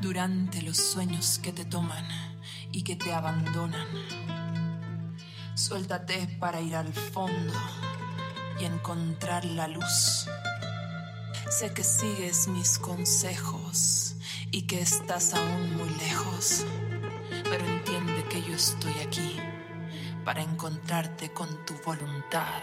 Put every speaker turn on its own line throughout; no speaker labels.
durante los sueños que te toman y que te abandonan. Suéltate para ir al fondo y encontrar la luz. Sé que sigues mis consejos y que estás aún muy lejos, pero entiende que yo estoy aquí para encontrarte con tu voluntad.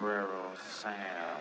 railroad Sam.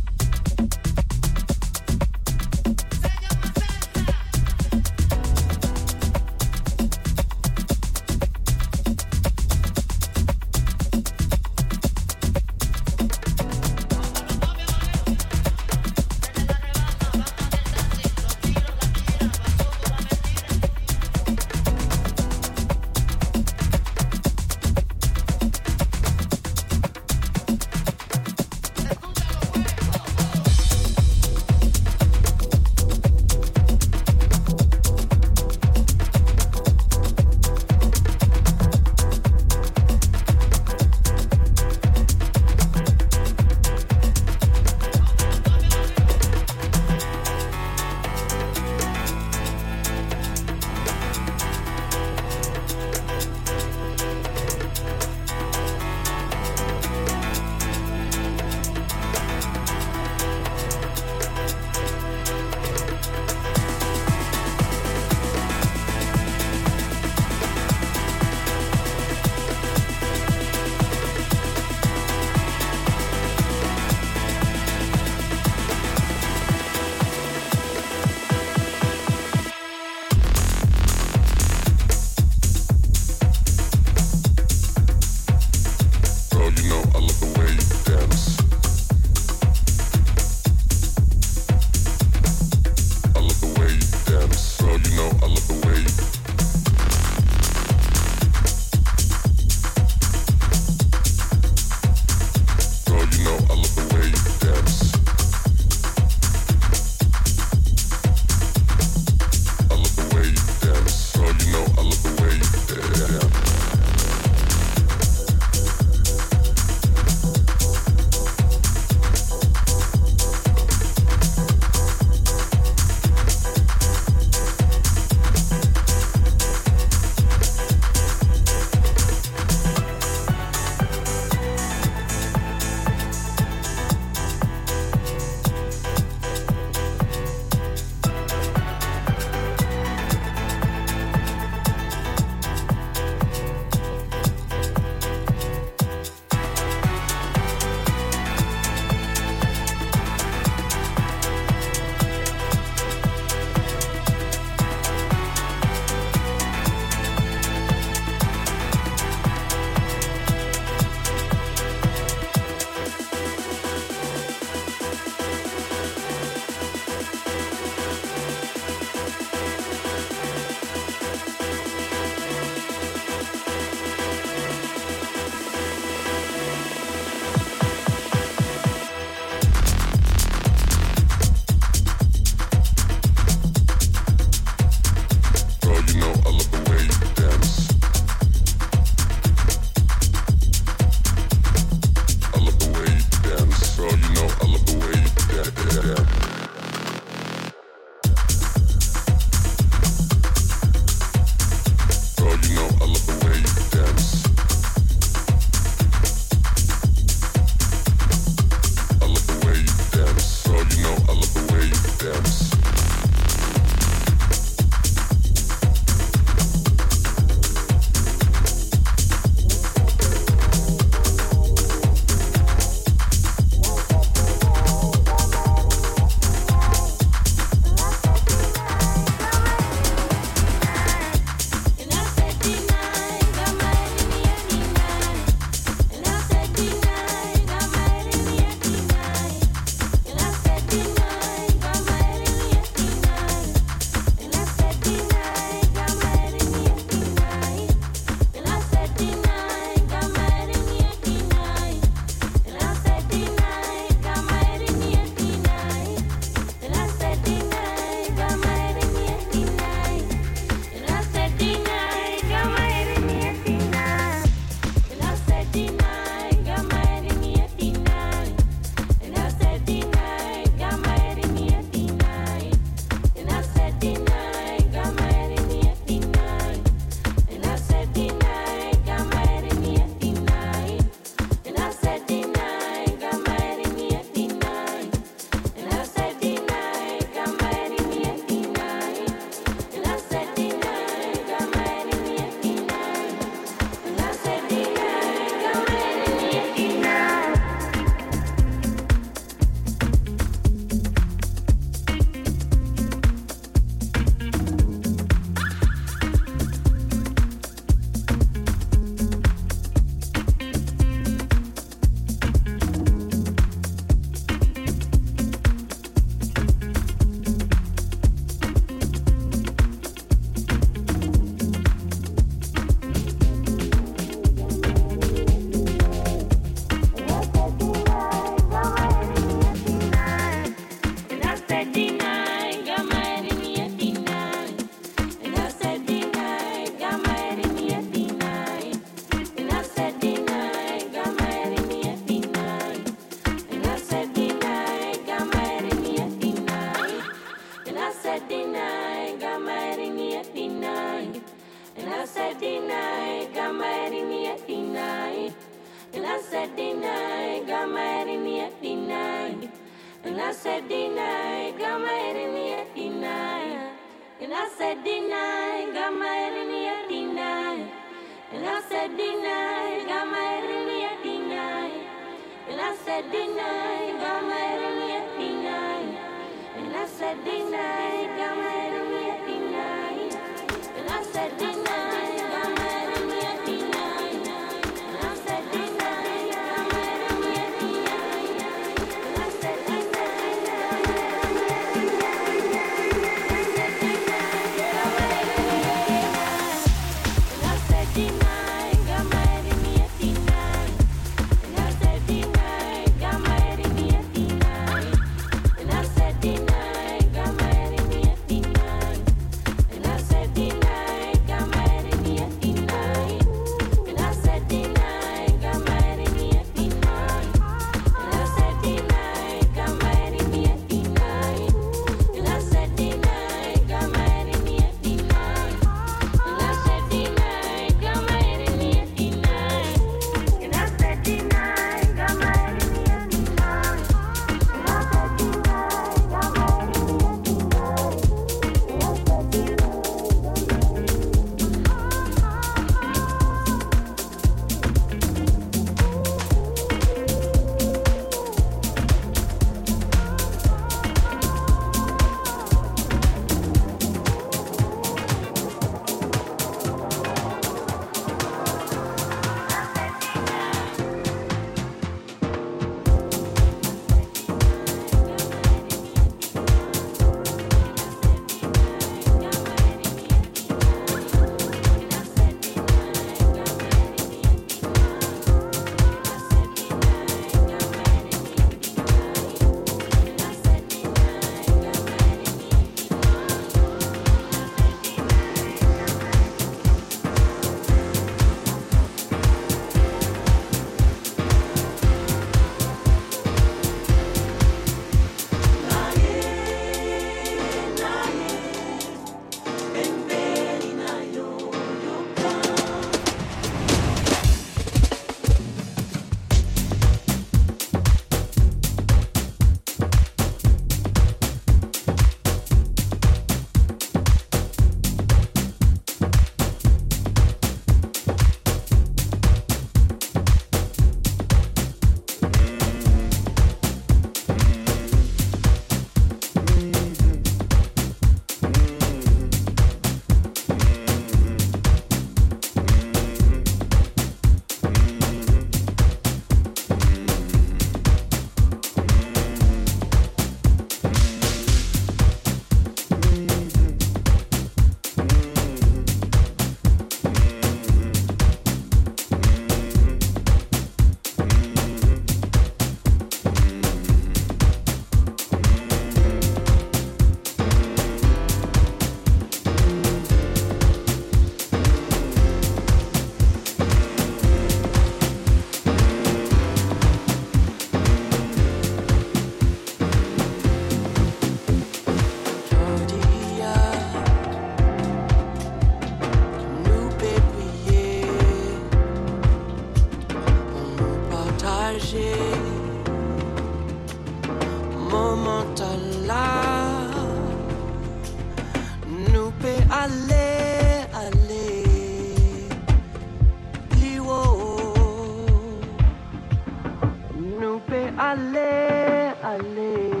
ale, ale.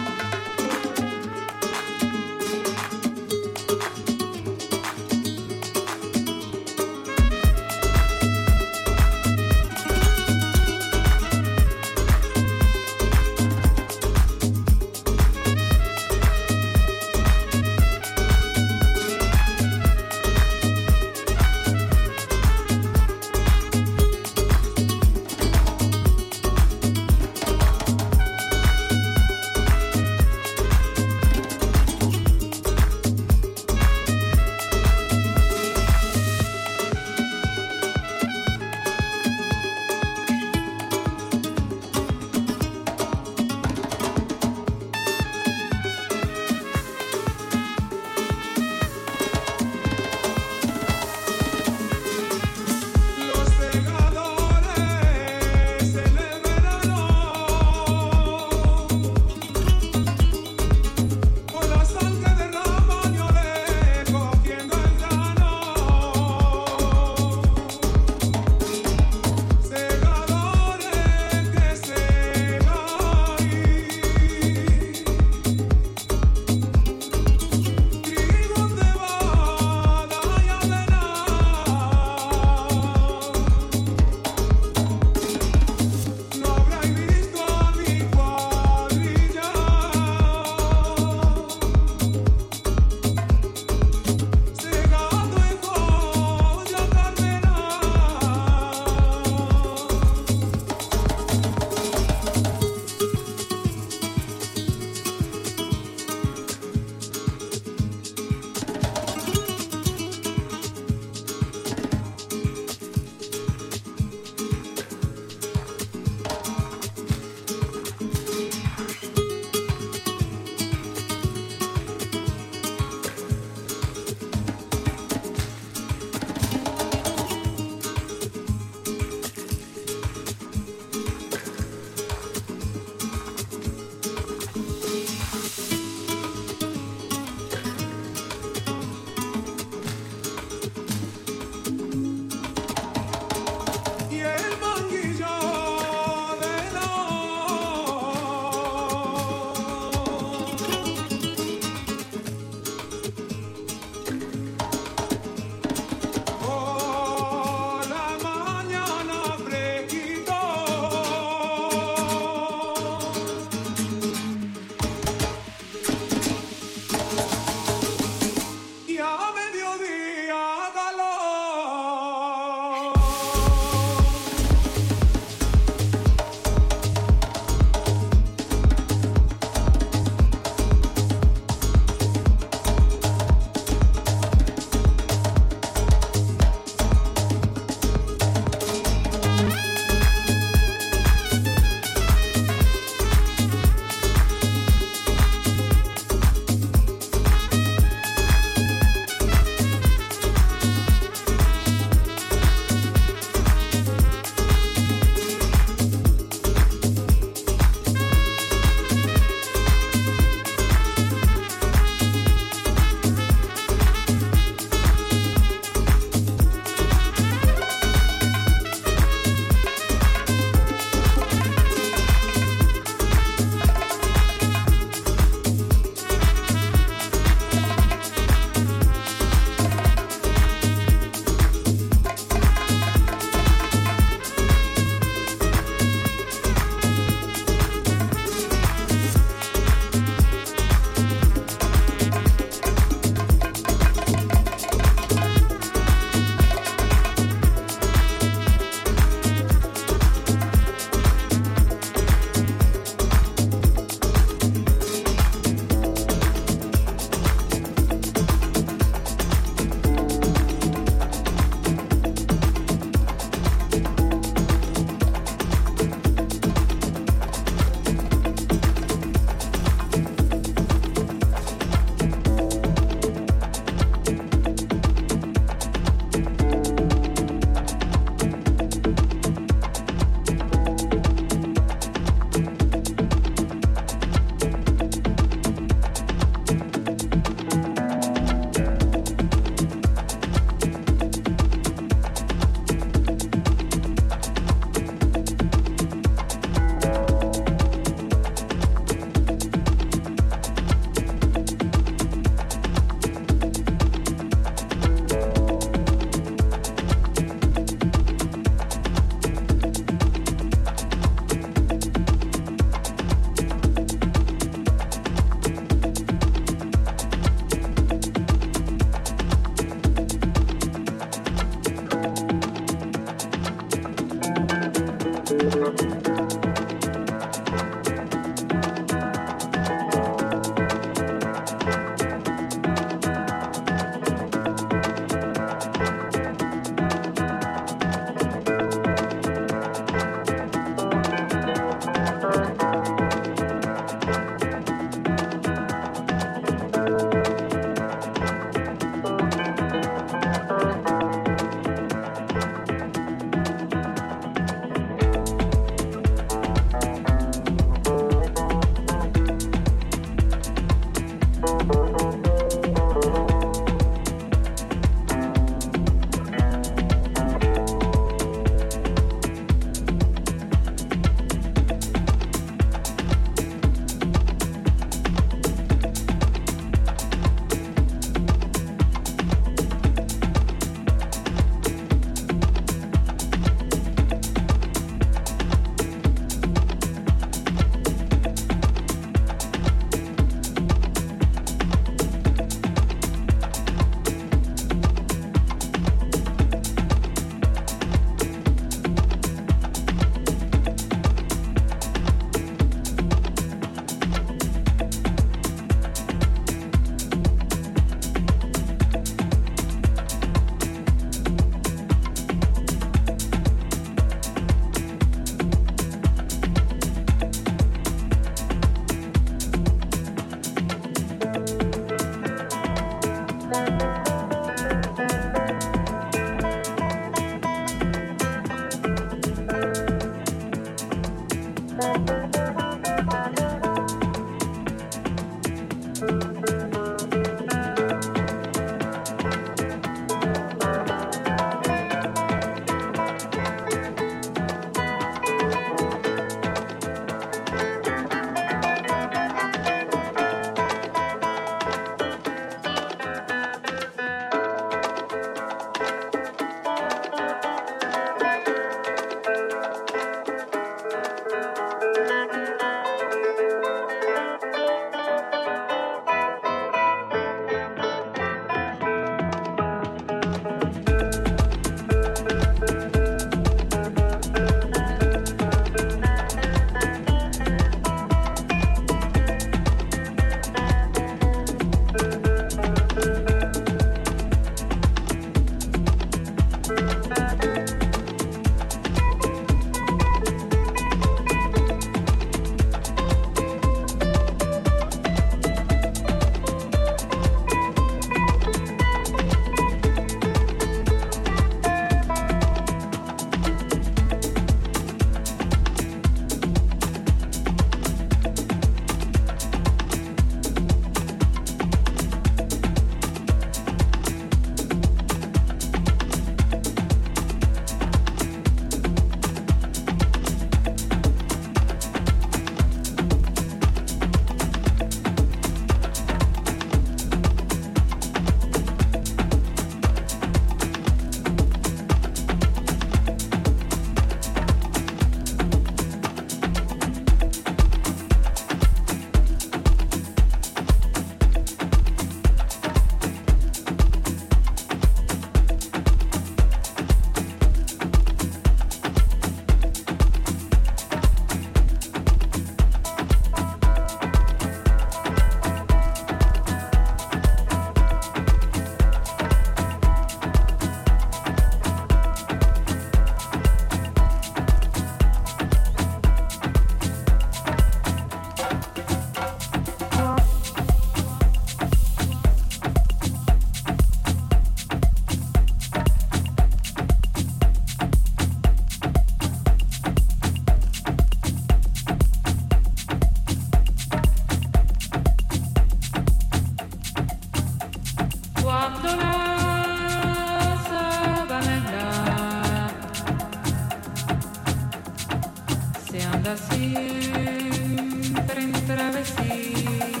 nada siempre en travesía.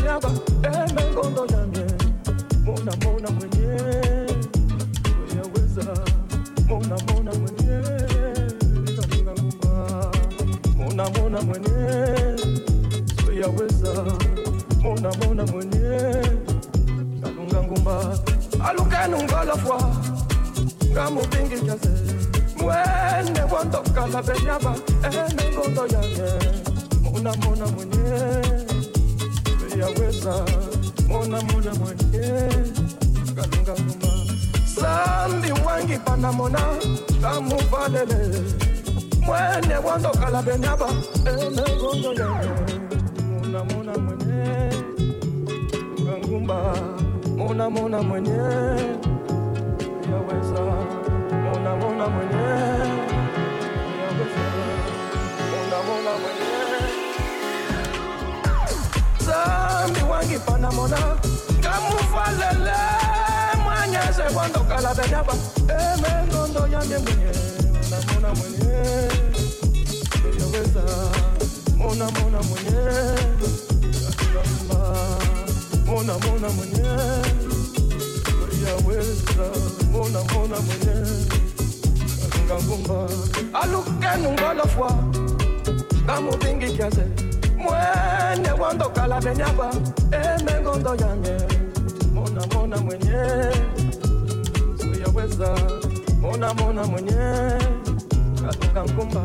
love ngumba aluke nungolofwa kamupingikiase mwene wondokala benyaba emengondo yanye. Mona mona mwenye. Siyaweza mona mona mwenye. Katika ngumba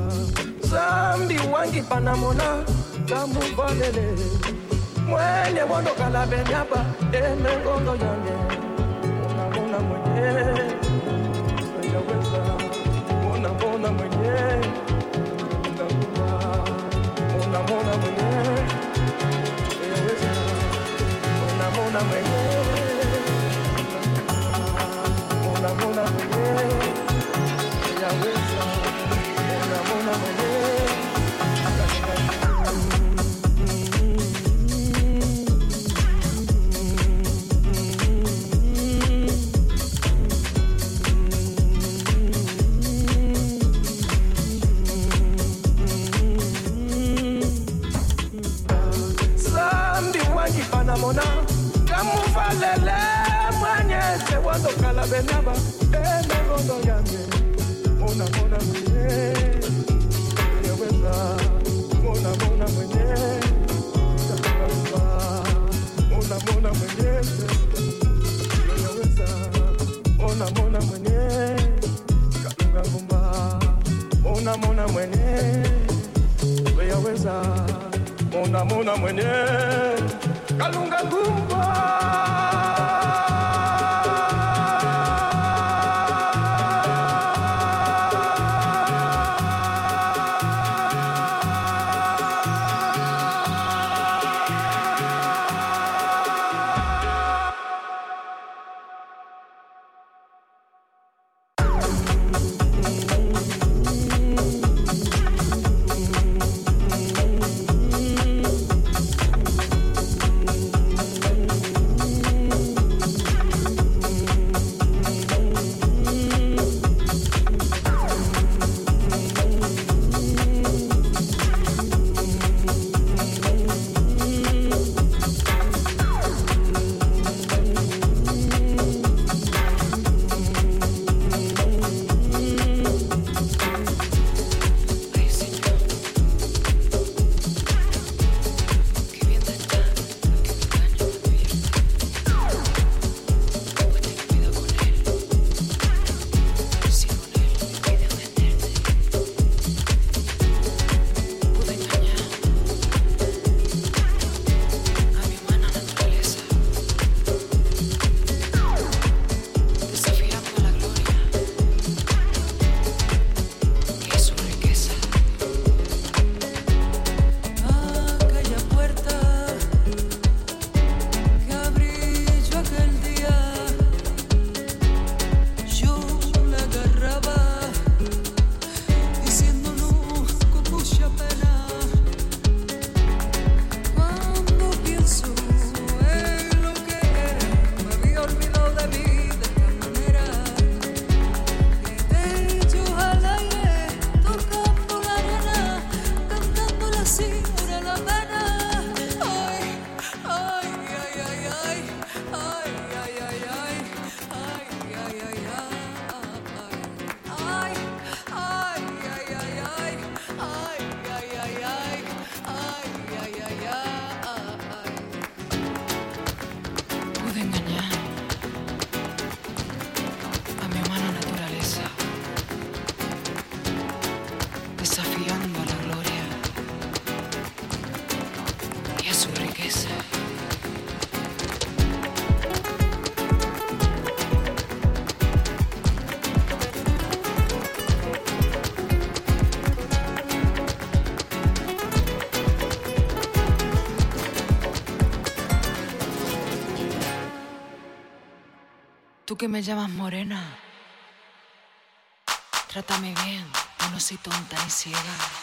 zambi wangipana mona. Kamuvalele mwene wondokala benyaba emengondo yanye.
Tú que me llamas morena, trátame bien, yo no soy tonta ni ciega.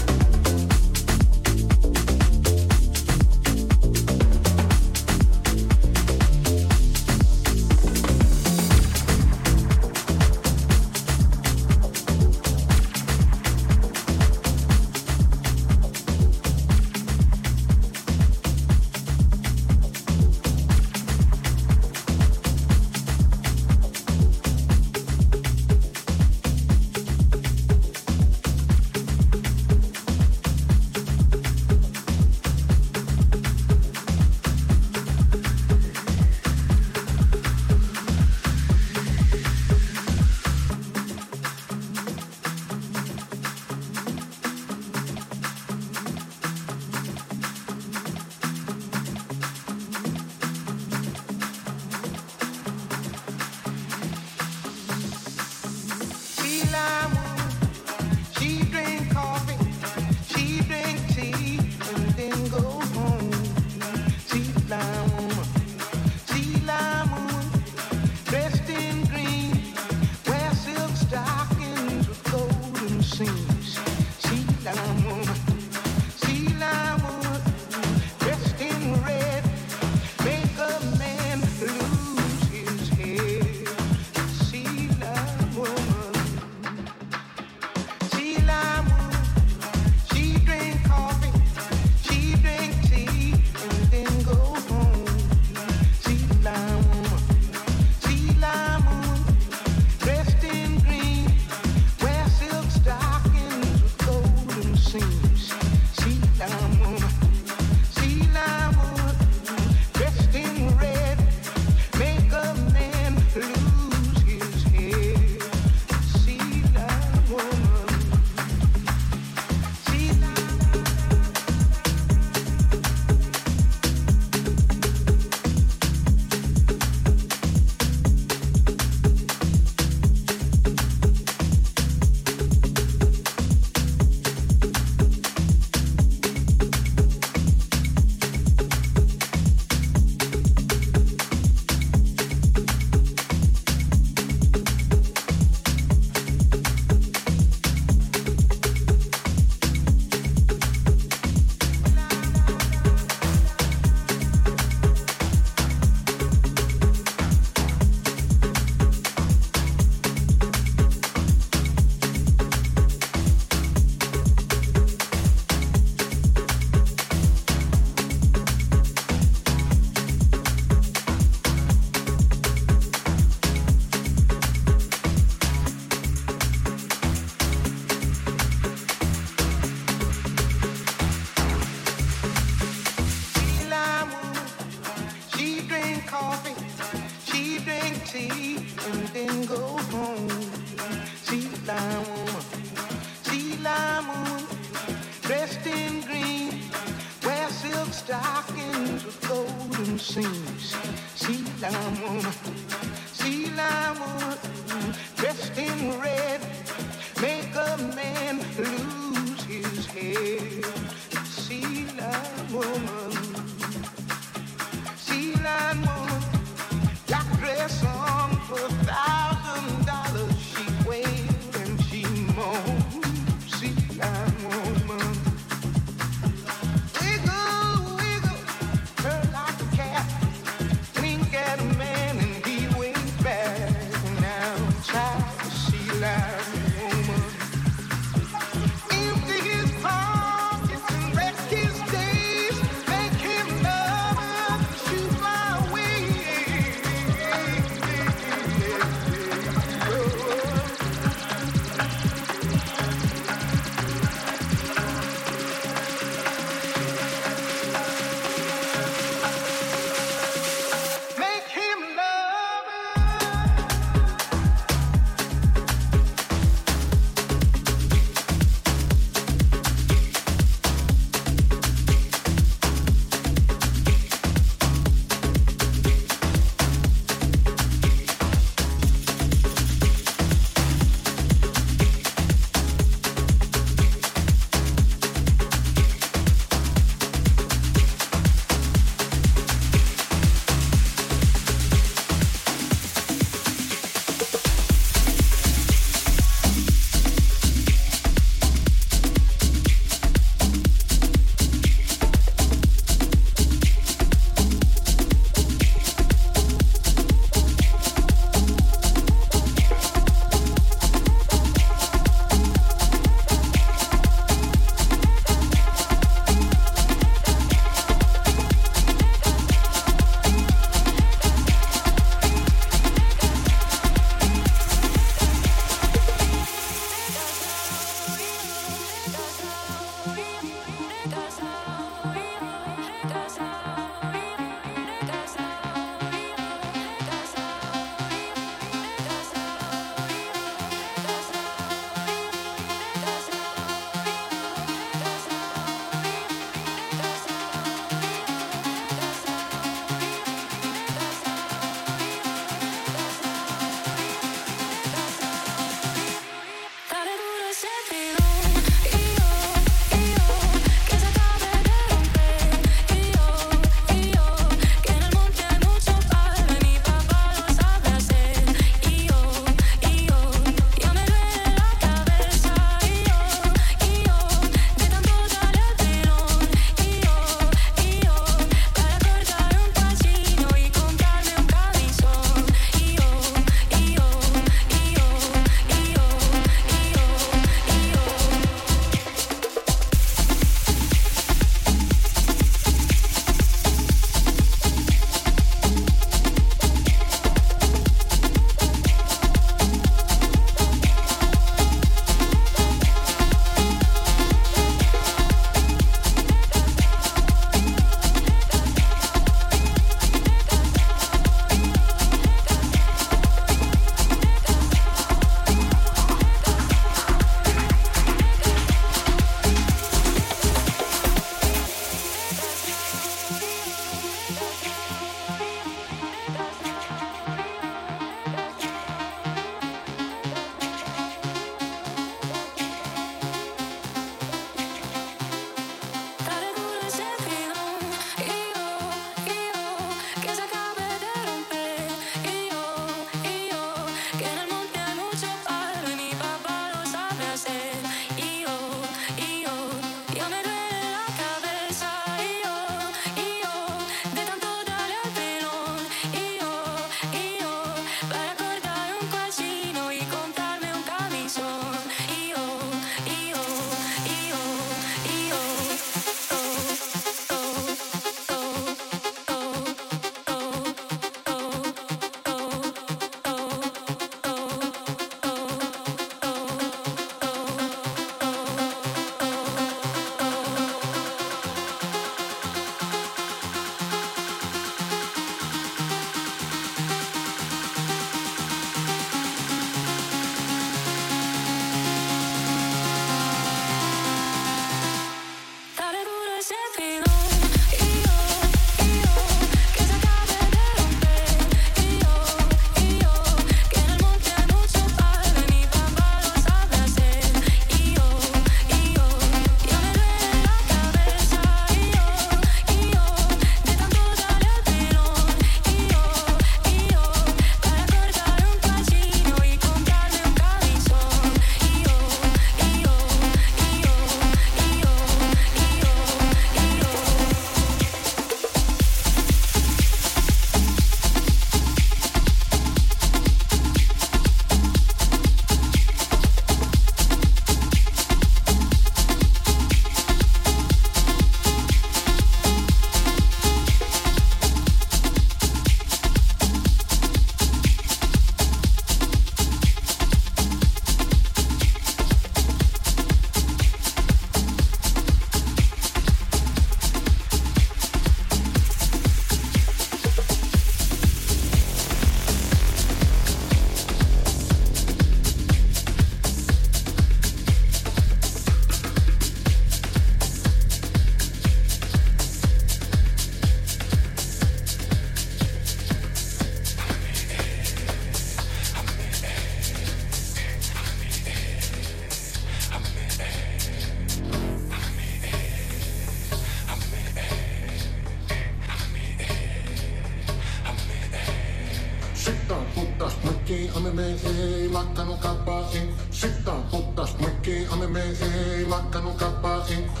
Hawkins.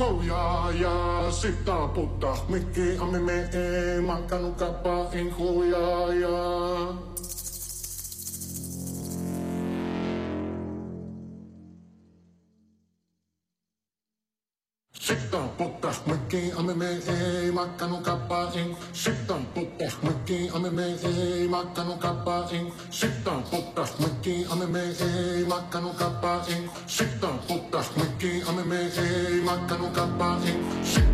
joya ya Sita puta Miki a
mi me e Makanu kapa in joya ya Sita puta Miki a mi me e Makanu kapa in Sita puta Miki a mi me e Makanu kapa in Sita puta Miki a mi me e Makanu kapa in Sita
the body.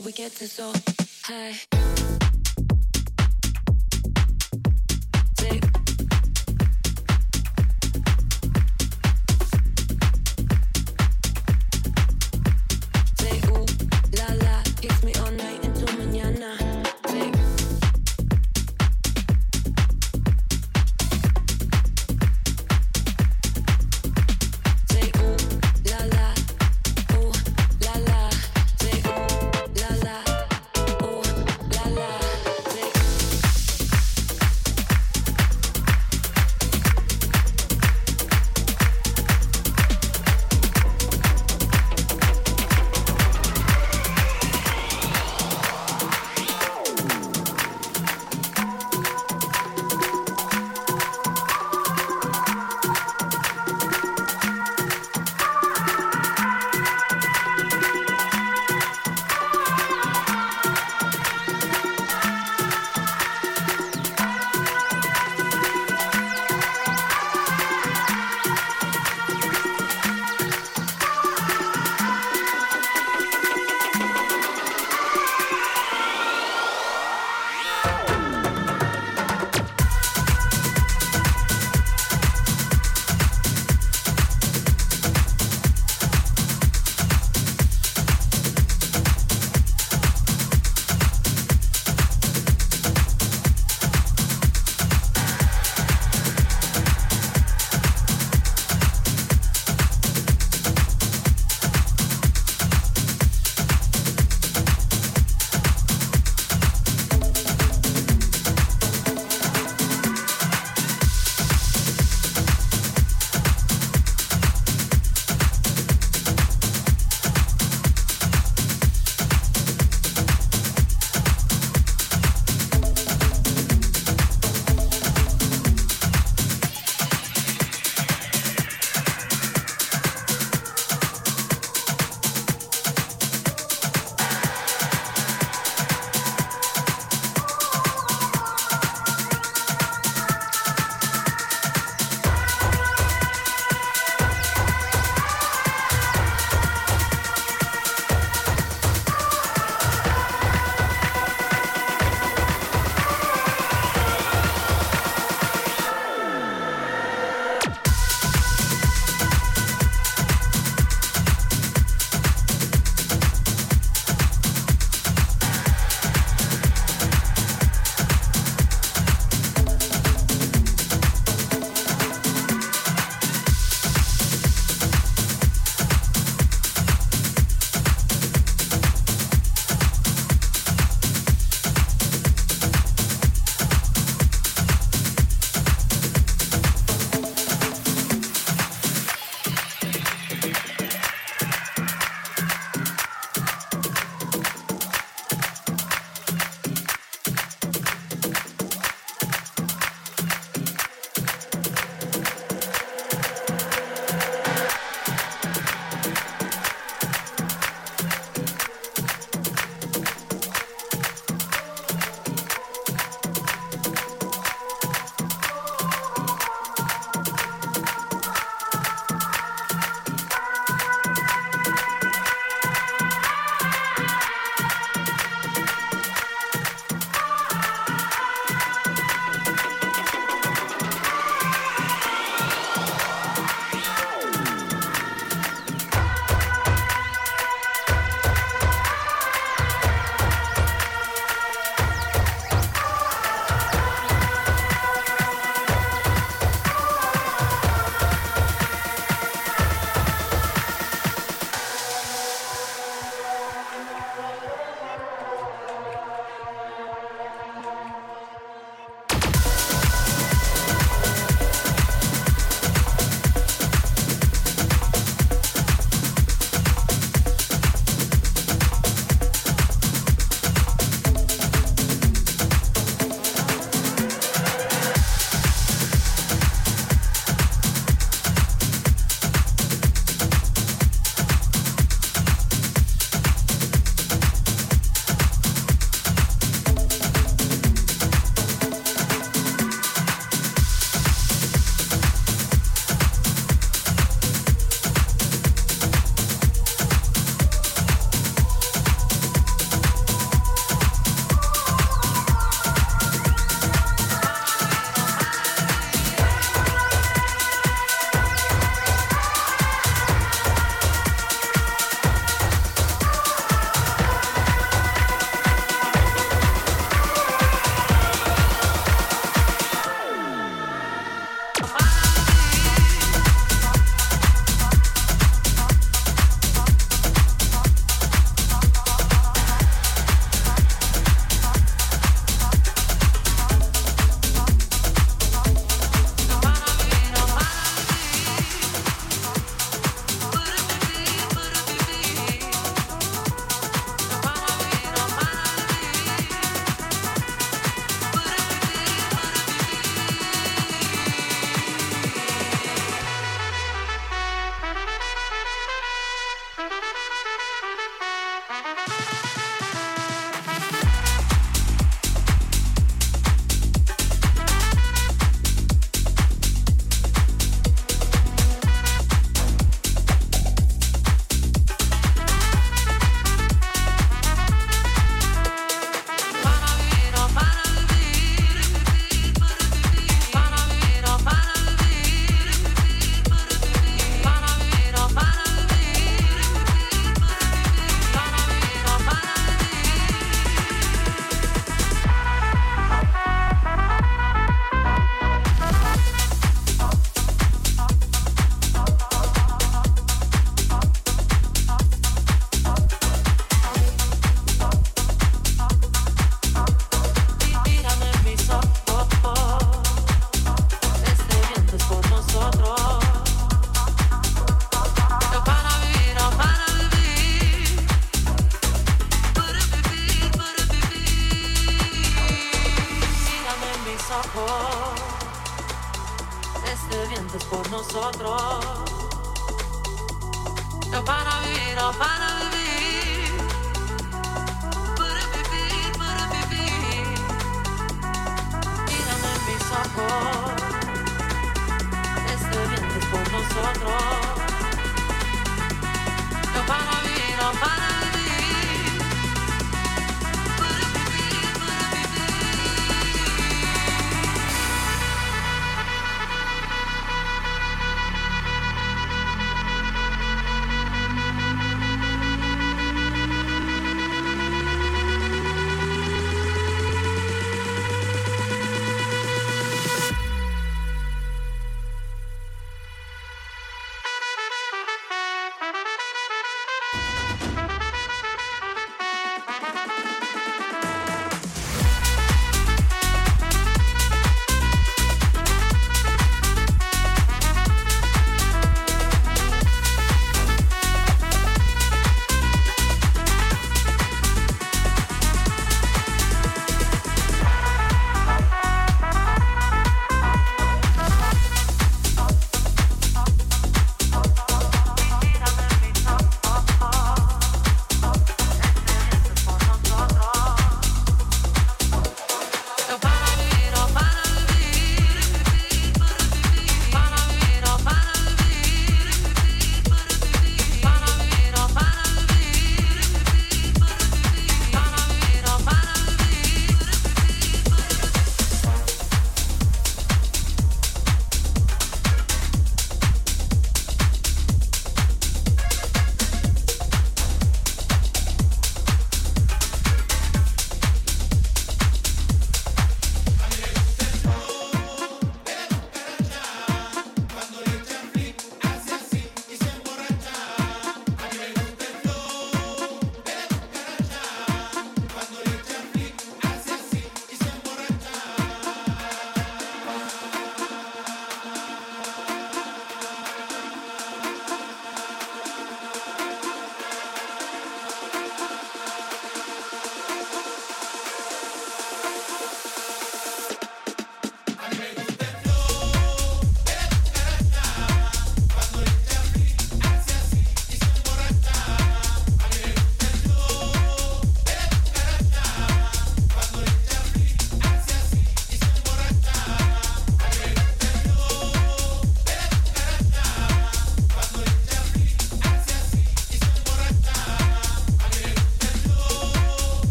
We get so high.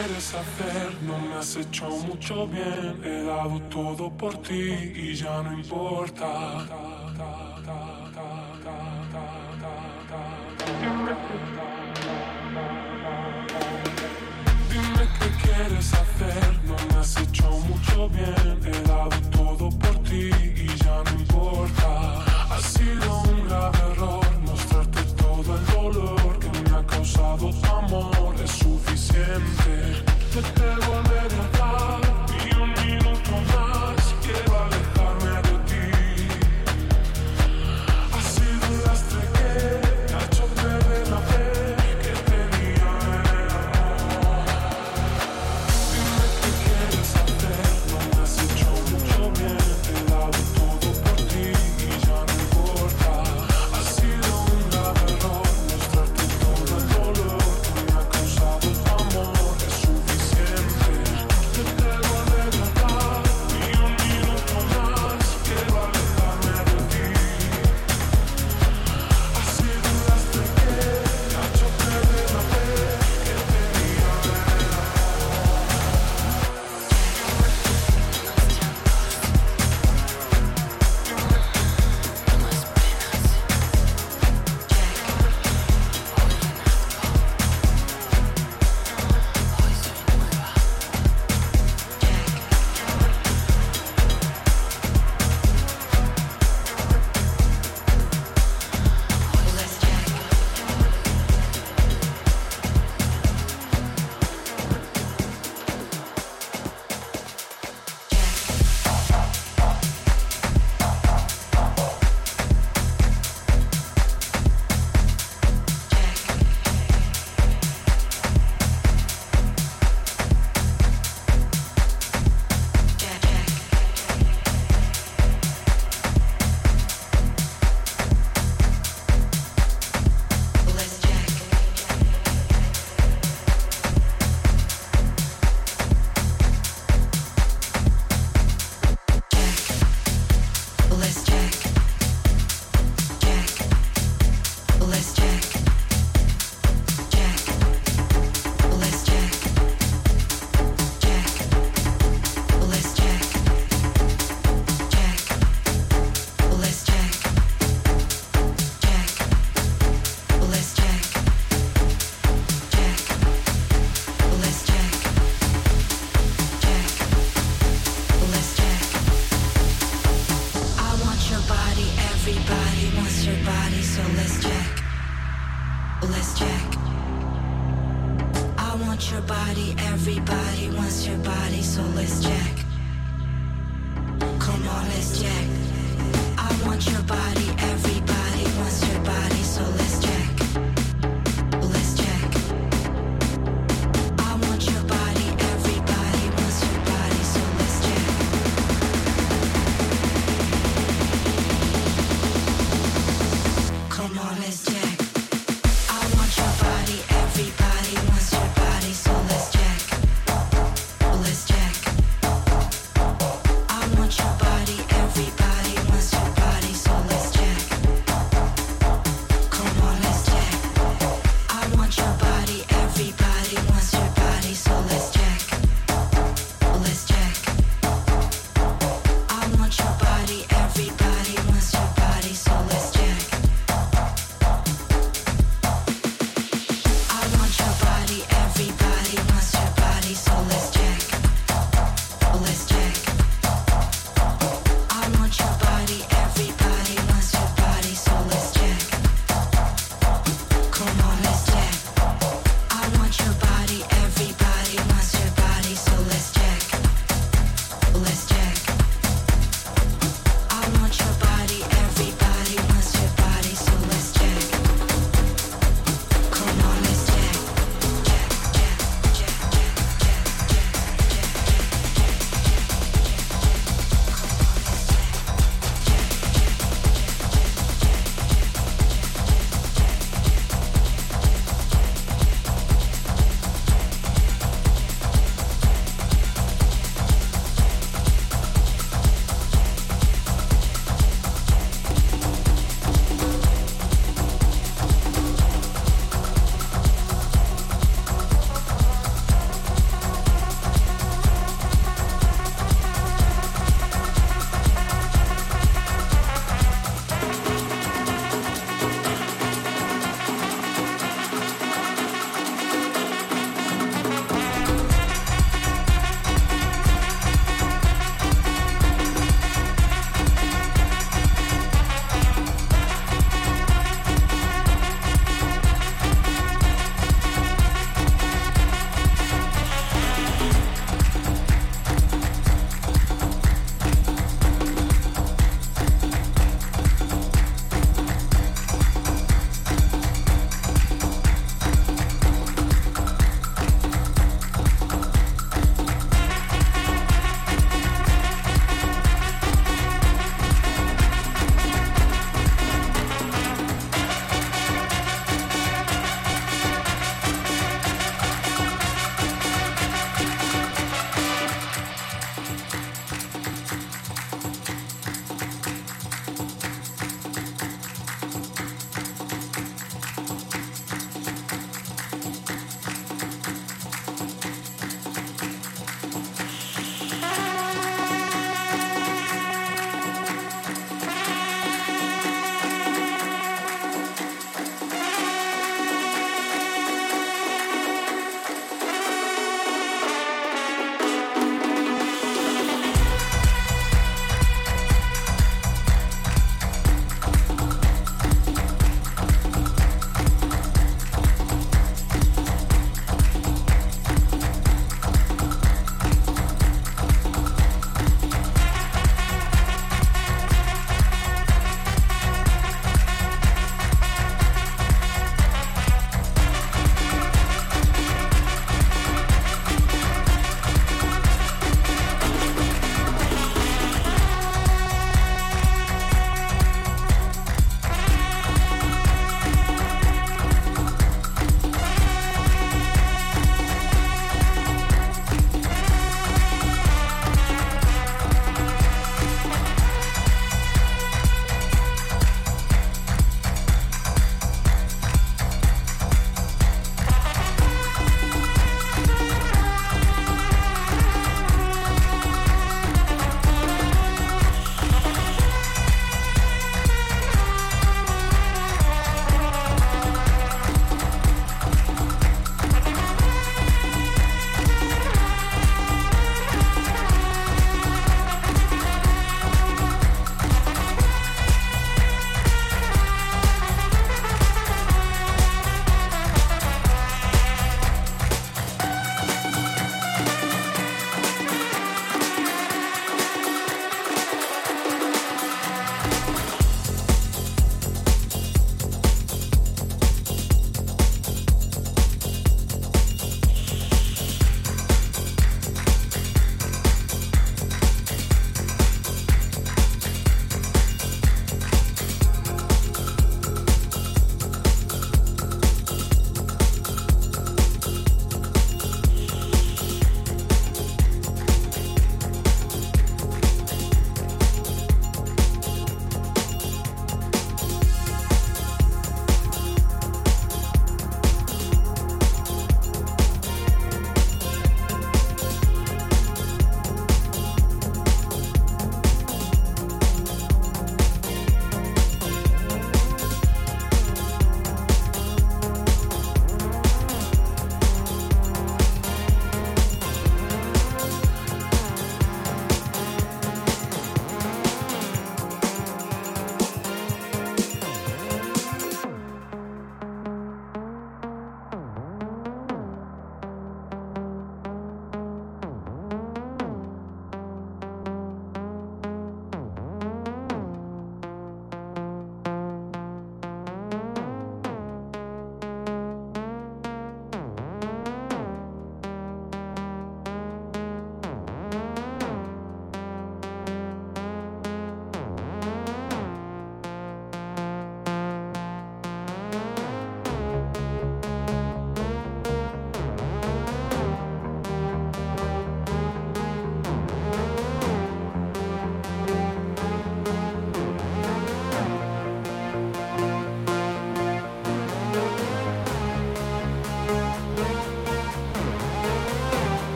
quieres hacer no me has hecho mucho bien. He dado todo por ti y ya no importa.